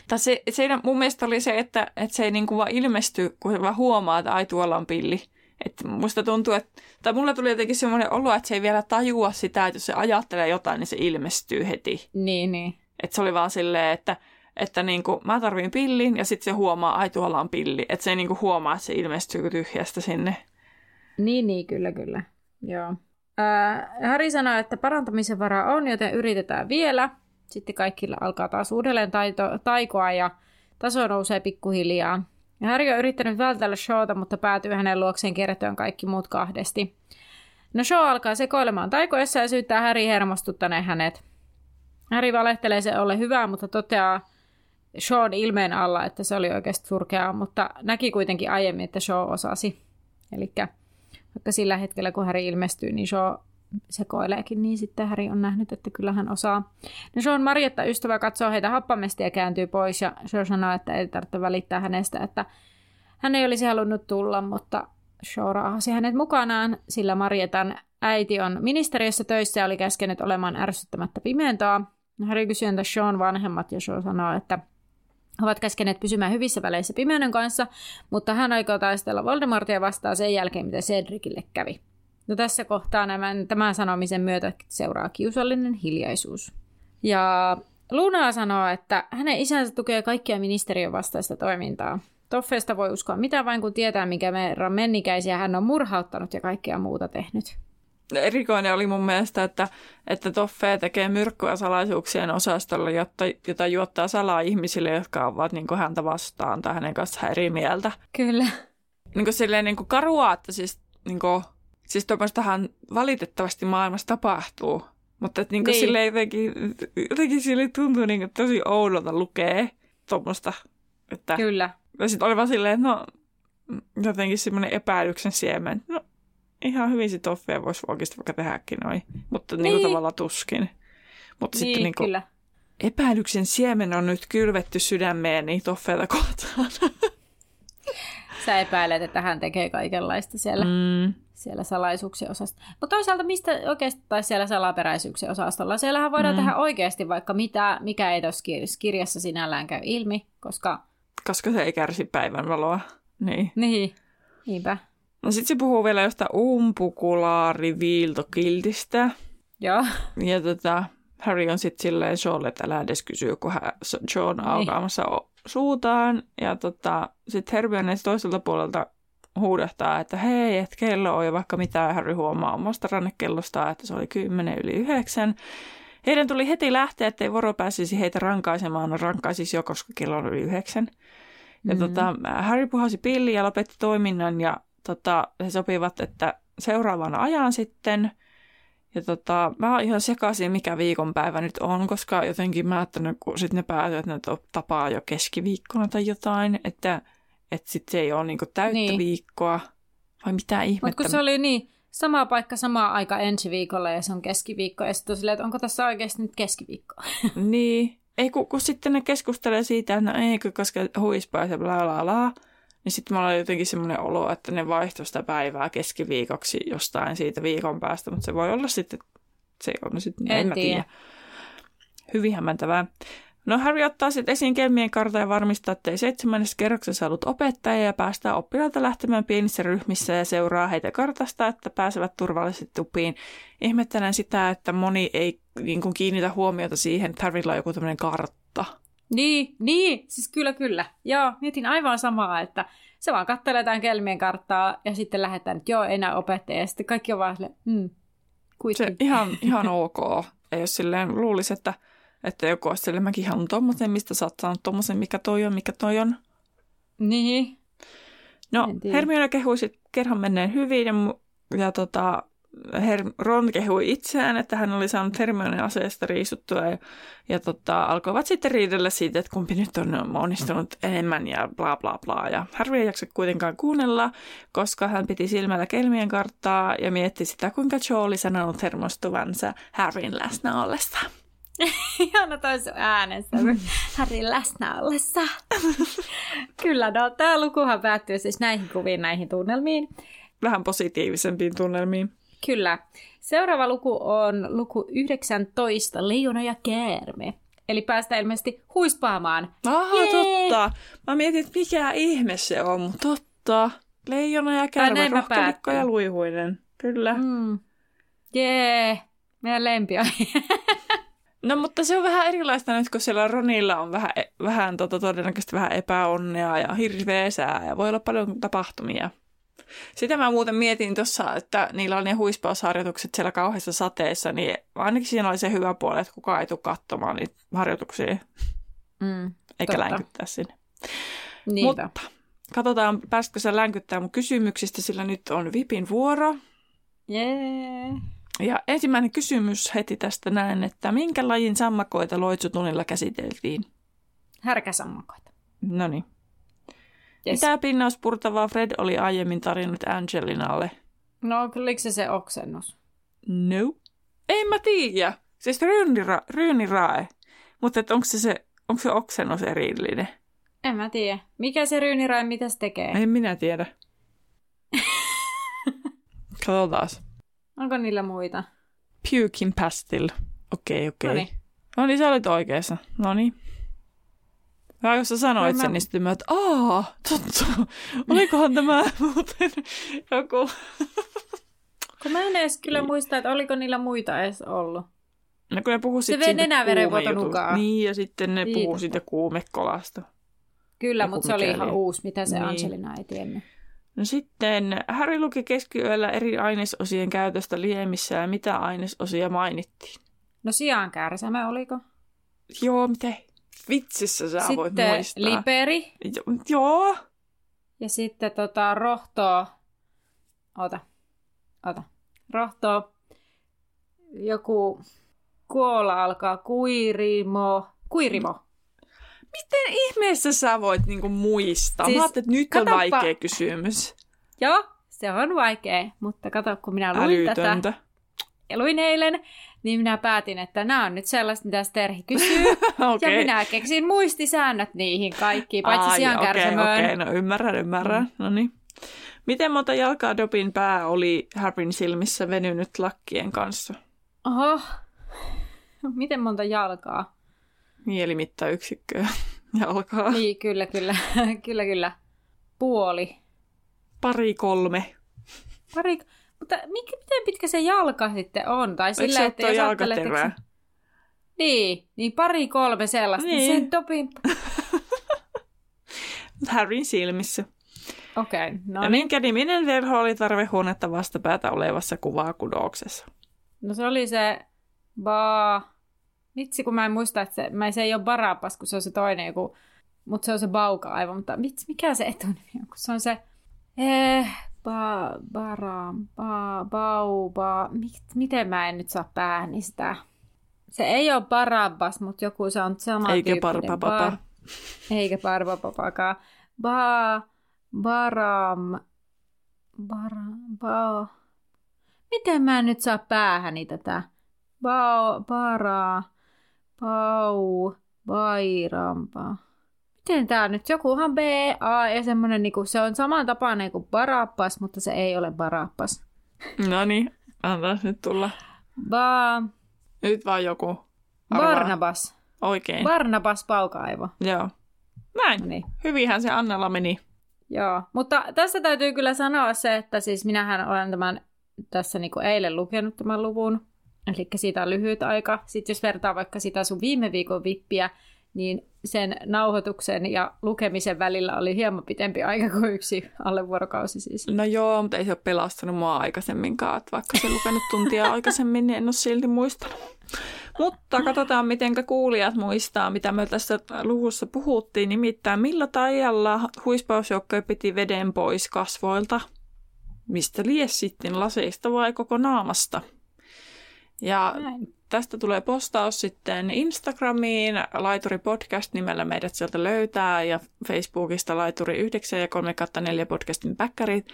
Tai se, siinä mun mielestä oli se, että, että se ei niin kuin vaan ilmesty, kun vaan huomaa, että ai tuolla on pilli. Että musta tuntuu, että, tai mulla tuli jotenkin semmoinen olo, että se ei vielä tajua sitä, että jos se ajattelee jotain, niin se ilmestyy heti. Niin, niin. Että se oli vaan silleen, että, että niin kuin, mä tarvin pillin ja sitten se huomaa, ai tuolla on pilli. Että se ei niin kuin huomaa, että se ilmestyy tyhjästä sinne. Niin, niin, kyllä, kyllä. Joo. Harry sanoi, että parantamisen varaa on, joten yritetään vielä. Sitten kaikilla alkaa taas uudelleen taito, taikoa ja taso nousee pikkuhiljaa. Ja Harry on yrittänyt vältellä Shawta, mutta päätyy hänen luokseen kerätyön kaikki muut kahdesti. No Shaw alkaa sekoilemaan taikoissa ja syyttää Harry hermostuttaneen hänet. Harry valehtelee se ole hyvää, mutta toteaa, Sean ilmeen alla, että se oli oikeasti surkeaa, mutta näki kuitenkin aiemmin, että Shaw osasi. Eli vaikka sillä hetkellä, kun Harry ilmestyy, niin Shaw sekoileekin, niin sitten Harry on nähnyt, että kyllä hän osaa. No Sean Marjetta ystävä katsoo heitä happamesti ja kääntyy pois ja Shaw sanoo, että ei tarvitse välittää hänestä, että hän ei olisi halunnut tulla, mutta Shaw raahasi hänet mukanaan, sillä Marjetan äiti on ministeriössä töissä ja oli käskenyt olemaan ärsyttämättä pimentoa. Harry kysyy entä Sean vanhemmat ja Shaw sanoo, että ovat käskeneet pysymään hyvissä väleissä pimeyden kanssa, mutta hän aikoo taistella Voldemortia vastaan sen jälkeen, mitä Cedricille kävi. No tässä kohtaa tämän, tämän sanomisen myötä seuraa kiusallinen hiljaisuus. Ja Luna sanoo, että hänen isänsä tukee kaikkia ministeriön vastaista toimintaa. Toffeesta voi uskoa mitä vain, kun tietää, mikä verran mennikäisiä hän on murhauttanut ja kaikkea muuta tehnyt. Erikoinen oli mun mielestä, että, että Toffe tekee myrkkyä salaisuuksien osastolla, jotta, jota juottaa salaa ihmisille, jotka ovat niin häntä vastaan tai hänen kanssaan eri mieltä. Kyllä. Niin kuin silleen niin kuin karua, että siis, niin kuin, siis tuommoistahan valitettavasti maailmassa tapahtuu. Mutta että niin kuin niin. Sille jotenkin, jotenkin sille tuntuu niin kuin tosi oudolta lukee tuommoista. Että, Kyllä. Ja sitten oli vaan silleen, että no jotenkin semmoinen epäilyksen siemen. No ihan hyvin sit offeja voisi oikeasti vaikka tehdäkin noin, mutta niin. niin tavallaan tuskin. Mutta niin, sitten niin kuin, kyllä. epäilyksen siemen on nyt kylvetty sydämeen niin toffeita kohtaan. [laughs] Sä epäilet, että hän tekee kaikenlaista siellä, mm. siellä salaisuuksien osasta. Mutta toisaalta mistä oikeasti, tai siellä salaperäisyyksien osastolla, siellähän voidaan mm. tehdä oikeasti vaikka mitä, mikä ei tuossa kirjassa sinällään käy ilmi, koska... Koska se ei kärsi päivänvaloa. Niin. Niin, niinpä. No sit se puhuu vielä jostain umpukulaari viiltokiltistä. Joo. Ja tota, Harry on sitten silleen Seanlle, että älä edes kysyä, kun hän, Sean on niin. aukaamassa suutaan. Ja tota, sitten Hermione toiselta puolelta huudahtaa, että hei, että kello on jo vaikka mitä. Harry huomaa omasta rannekellostaan, että se oli 10 yli 9. Heidän tuli heti lähteä, ettei voro pääsisi heitä rankaisemaan. No rankaisisi jo, koska kello on yli 9. Ja mm. tota, Harry puhasi pilli ja lopetti toiminnan ja tota, he sopivat, että seuraavan ajan sitten. Ja tota, mä oon ihan sekaisin, mikä viikonpäivä nyt on, koska jotenkin mä ajattelin, kun sitten ne päätyy, että ne tapaa jo keskiviikkona tai jotain, että, että sitten se ei ole niinku täyttä niin. viikkoa. Vai mitä ihmettä? Mutta kun se oli niin, sama paikka, sama aika ensi viikolla ja se on keskiviikko. Ja sitten silleen, että onko tässä oikeasti nyt keskiviikko? niin. Ei, kun, kun sitten ne keskustelee siitä, että no eikö, koska huispaa ja bla bla bla. Niin sitten mulla oli jotenkin semmoinen olo, että ne vaihtoi sitä päivää keskiviikoksi jostain siitä viikon päästä, mutta se voi olla sitten, se on sitten, en, en tiedä. tiedä. Hyvin hämmentävää. No Harry ottaa sitten esiin kelmien karta ja varmistaa, että ei seitsemännessä kerroksessa ollut opettaja ja päästää oppilaita lähtemään pienissä ryhmissä ja seuraa heitä kartasta, että pääsevät turvallisesti tupiin. Ihmettelen sitä, että moni ei niin kuin, kiinnitä huomiota siihen, että Harrylla on joku tämmöinen kartta. Niin, niin, siis kyllä, kyllä. Joo, mietin aivan samaa, että se vaan katselee tämän kelmien karttaa ja sitten lähdetään, että joo, enää opettaja. Ja sitten kaikki on vaan silleen, mm, Se ihan, ihan ok. Ei jos silleen luulisi, että, että joku olisi silleen, mäkin haluan tommosen, mistä sä oot saanut tommosen, mikä toi on, mikä toi on. Niin. No, Hermione kehui sitten kerran menneen hyvin ja, ja tota, Her- Ron kehui itseään, että hän oli saanut Hermionen aseesta riisuttua ja, ja tota, alkoivat sitten riidellä siitä, että kumpi nyt on onnistunut enemmän ja bla bla bla. Ja Harry ei jaksa kuitenkaan kuunnella, koska hän piti silmällä kelmien karttaa ja mietti sitä, kuinka Joe oli sanonut hermostuvansa Harryn läsnä ollessa. [laughs] Ihana toi sun äänessä, Harryn läsnä ollessa. [laughs] Kyllä, no tämä lukuhan päättyy siis näihin kuviin, näihin tunnelmiin. Vähän positiivisempiin tunnelmiin. Kyllä. Seuraava luku on luku 19, Leijona ja käärme. Eli päästään ilmeisesti huispaamaan. Ah, totta. Mä mietin, että mikä ihme se on, mutta totta. Leijona ja käärme, rohkelikko ja luihuinen. Kyllä. Mm. Jee, meidän lempiä. [laughs] No mutta se on vähän erilaista nyt, kun siellä Ronilla on vähän, vähän tota, todennäköisesti vähän epäonnea ja hirveä sää ja voi olla paljon tapahtumia. Sitä mä muuten mietin tuossa, että niillä on ne huispausharjoitukset siellä kauheassa sateessa, niin ainakin siinä oli se hyvä puoli, että kukaan ei tule katsomaan niitä harjoituksia. Mm, eikä totta. länkyttää sinne. Niinpä. Mutta katsotaan, pääsitkö sä länkyttää mun kysymyksistä, sillä nyt on Vipin vuoro. Jee. Ja ensimmäinen kysymys heti tästä näin, että minkä lajin sammakoita loitsutunilla käsiteltiin? Härkäsammakoita. No niin. Yes. Mitä pinnauspurtavaa Fred oli aiemmin tarjonnut Angelinalle? No, oliko se se oksennus? No. En mä tiedä. Siis ryynira, ryynirae. Mutta onko se, se, onko se oksennus erillinen? En mä tiedä. Mikä se ryynirae, mitä se tekee? En minä tiedä. [laughs] Katsotaan. Onko niillä muita? Pukin pastil. Okei, okei. Noniin. No niin, sä olit oikeassa. No niin. Ja jos sä sanoit No sen, mä- niin sitten mä, että aah, totta. [laughs] Olikohan tämä muuten joku... Kun mä en edes kyllä muista, että oliko niillä muita edes ollut. No kun ne puhuu sitten siitä kuumejutusta. Niin, ja sitten ne puhuu siitä kuumekolasta. Kyllä, mutta se oli ihan uusi, mitä se Niin. Angelina ei tiennyt. No sitten Harry luki keskiyöllä eri ainesosien käytöstä liemissä ja mitä ainesosia mainittiin. No sijaan kärsämä oliko? Joo, miten vitsissä sä voit Sitten muistaa. liperi Jo- Joo. ja sitten tota rohtoa. Ota, ota. Rohtoa. Joku kuola alkaa kuirimo. Kuirimo. Miten ihmeessä sä voit niinku muistaa? Siis, Mä ajattelin, että nyt on katoppa. vaikea kysymys. Joo, se on vaikea, mutta kato, kun minä luin tätä Älytöntä. ja luin eilen, niin minä päätin, että nämä on nyt sellaista, mitä Sterhi kysyy. [laughs] Ja Okei. minä keksin muistisäännöt niihin kaikkiin, paitsi Ai, sian okei, kärsämöön. okei, no ymmärrän, ymmärrän. Mm. No niin. Miten monta jalkaa Dobin pää oli Harryn silmissä venynyt lakkien kanssa? Oho, miten monta jalkaa? Mielimittayksikköä [laughs] jalkaa. Niin, kyllä, kyllä, [laughs] kyllä, kyllä. Puoli. Pari kolme. Pari, mutta mikä, miten pitkä se jalka sitten on? Tai sillä, että jos ajattelet, että Niin, niin pari kolme sellaista. Niin. Niin. Sen topin... [laughs] Harryn silmissä. Okei, okay, no ja niin. minkä niminen verho oli tarvehuonetta vastapäätä olevassa kuvakudouksessa? No se oli se ba... Vitsi, kun mä en muista, että se, mä, se ei ole Barabbas, kun se on se toinen joku, mutta se on se Bauka aivan, mutta vitsi, mikä se etunimi on, kun se on se eh, ba, bara, ba, bau, ba, mit, miten mä en nyt saa pääni sitä. Se ei ole Barabbas, mutta joku se on sama Eikä. Barbapapa. Ba- Eikä Barbapapakaan. Ba, baram, bara, ba, Miten mä en nyt saa päähäni tätä? Bao, bara, bau, bairampa. Miten tää nyt? Jokuhan B, A ja semmonen niinku, se on saman tapainen kuin Barappas, mutta se ei ole Barappas. No niin, antaa nyt tulla. Ba, Nyt vaan joku. Arvaa. Barnabas. Oikein. Barnabas Paukaivo. Joo. Näin. Niin. Hyvinhän se Annella meni. Joo, mutta tässä täytyy kyllä sanoa se, että siis minähän olen tämän tässä niinku eilen lukenut tämän luvun, eli siitä on lyhyt aika. Sitten jos vertaa vaikka sitä sun viime viikon vippiä, niin sen nauhoituksen ja lukemisen välillä oli hieman pitempi aika kuin yksi alle vuorokausi siis. No joo, mutta ei se ole pelastanut mua aikaisemminkaan. Että vaikka se lukenut tuntia [laughs] aikaisemmin, niin en ole silti muistanut. Mutta katsotaan, miten kuulijat muistaa, mitä me tässä luvussa puhuttiin. Nimittäin millä tajalla huispausjoukkoja piti veden pois kasvoilta? Mistä lies sitten laseista vai koko naamasta? Ja Näin. Tästä tulee postaus sitten Instagramiin, Laituri Podcast nimellä meidät sieltä löytää ja Facebookista Laituri 9 ja 3 4 podcastin päkkärit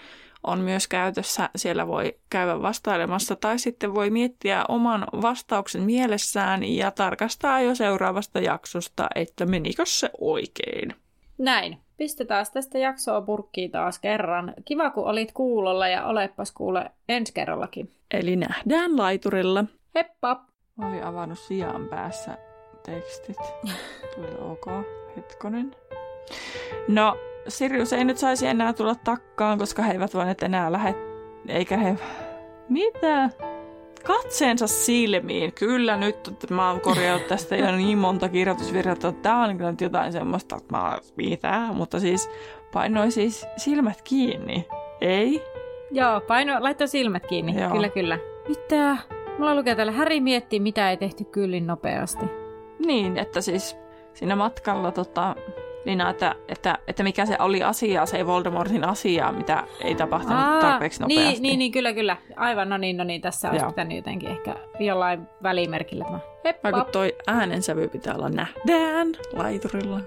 on myös käytössä. Siellä voi käydä vastailemassa tai sitten voi miettiä oman vastauksen mielessään ja tarkastaa jo seuraavasta jaksosta, että menikö se oikein. Näin. Pistetään tästä jaksoa purkkiin taas kerran. Kiva, kun olit kuulolla ja olepas kuule ensi kerrallakin. Eli nähdään laiturilla. Heppa! Mä olin avannut sijaan päässä tekstit. [laughs] Tuli ok. Hetkonen. No, Sirius ei nyt saisi enää tulla takkaan, koska he eivät voineet enää lähet... Eikä he... Mitä? Katseensa silmiin. Kyllä nyt, että mä oon korjannut tästä jo niin monta kirjoitusvirhettä, että tää on kyllä nyt jotain semmoista, että mä mitä, mutta siis painoi siis silmät kiinni. Ei? Joo, paino, laittaa silmät kiinni. Joo. Kyllä, kyllä. Mitä? Mulla lukee täällä, Häri miettii, mitä ei tehty kyllin nopeasti. Niin, että siis siinä matkalla tota, Lina, että, että, että mikä se oli asia, se Voldemortin asia, mitä ei tapahtunut Aa, tarpeeksi nopeasti. Niin, niin, niin, kyllä, kyllä. Aivan, no niin, no niin, tässä olisi Joo. pitänyt jotenkin ehkä jollain välimerkillä tämä. Heippa! Vaikka toi äänensävy pitää olla nähdään laiturilla.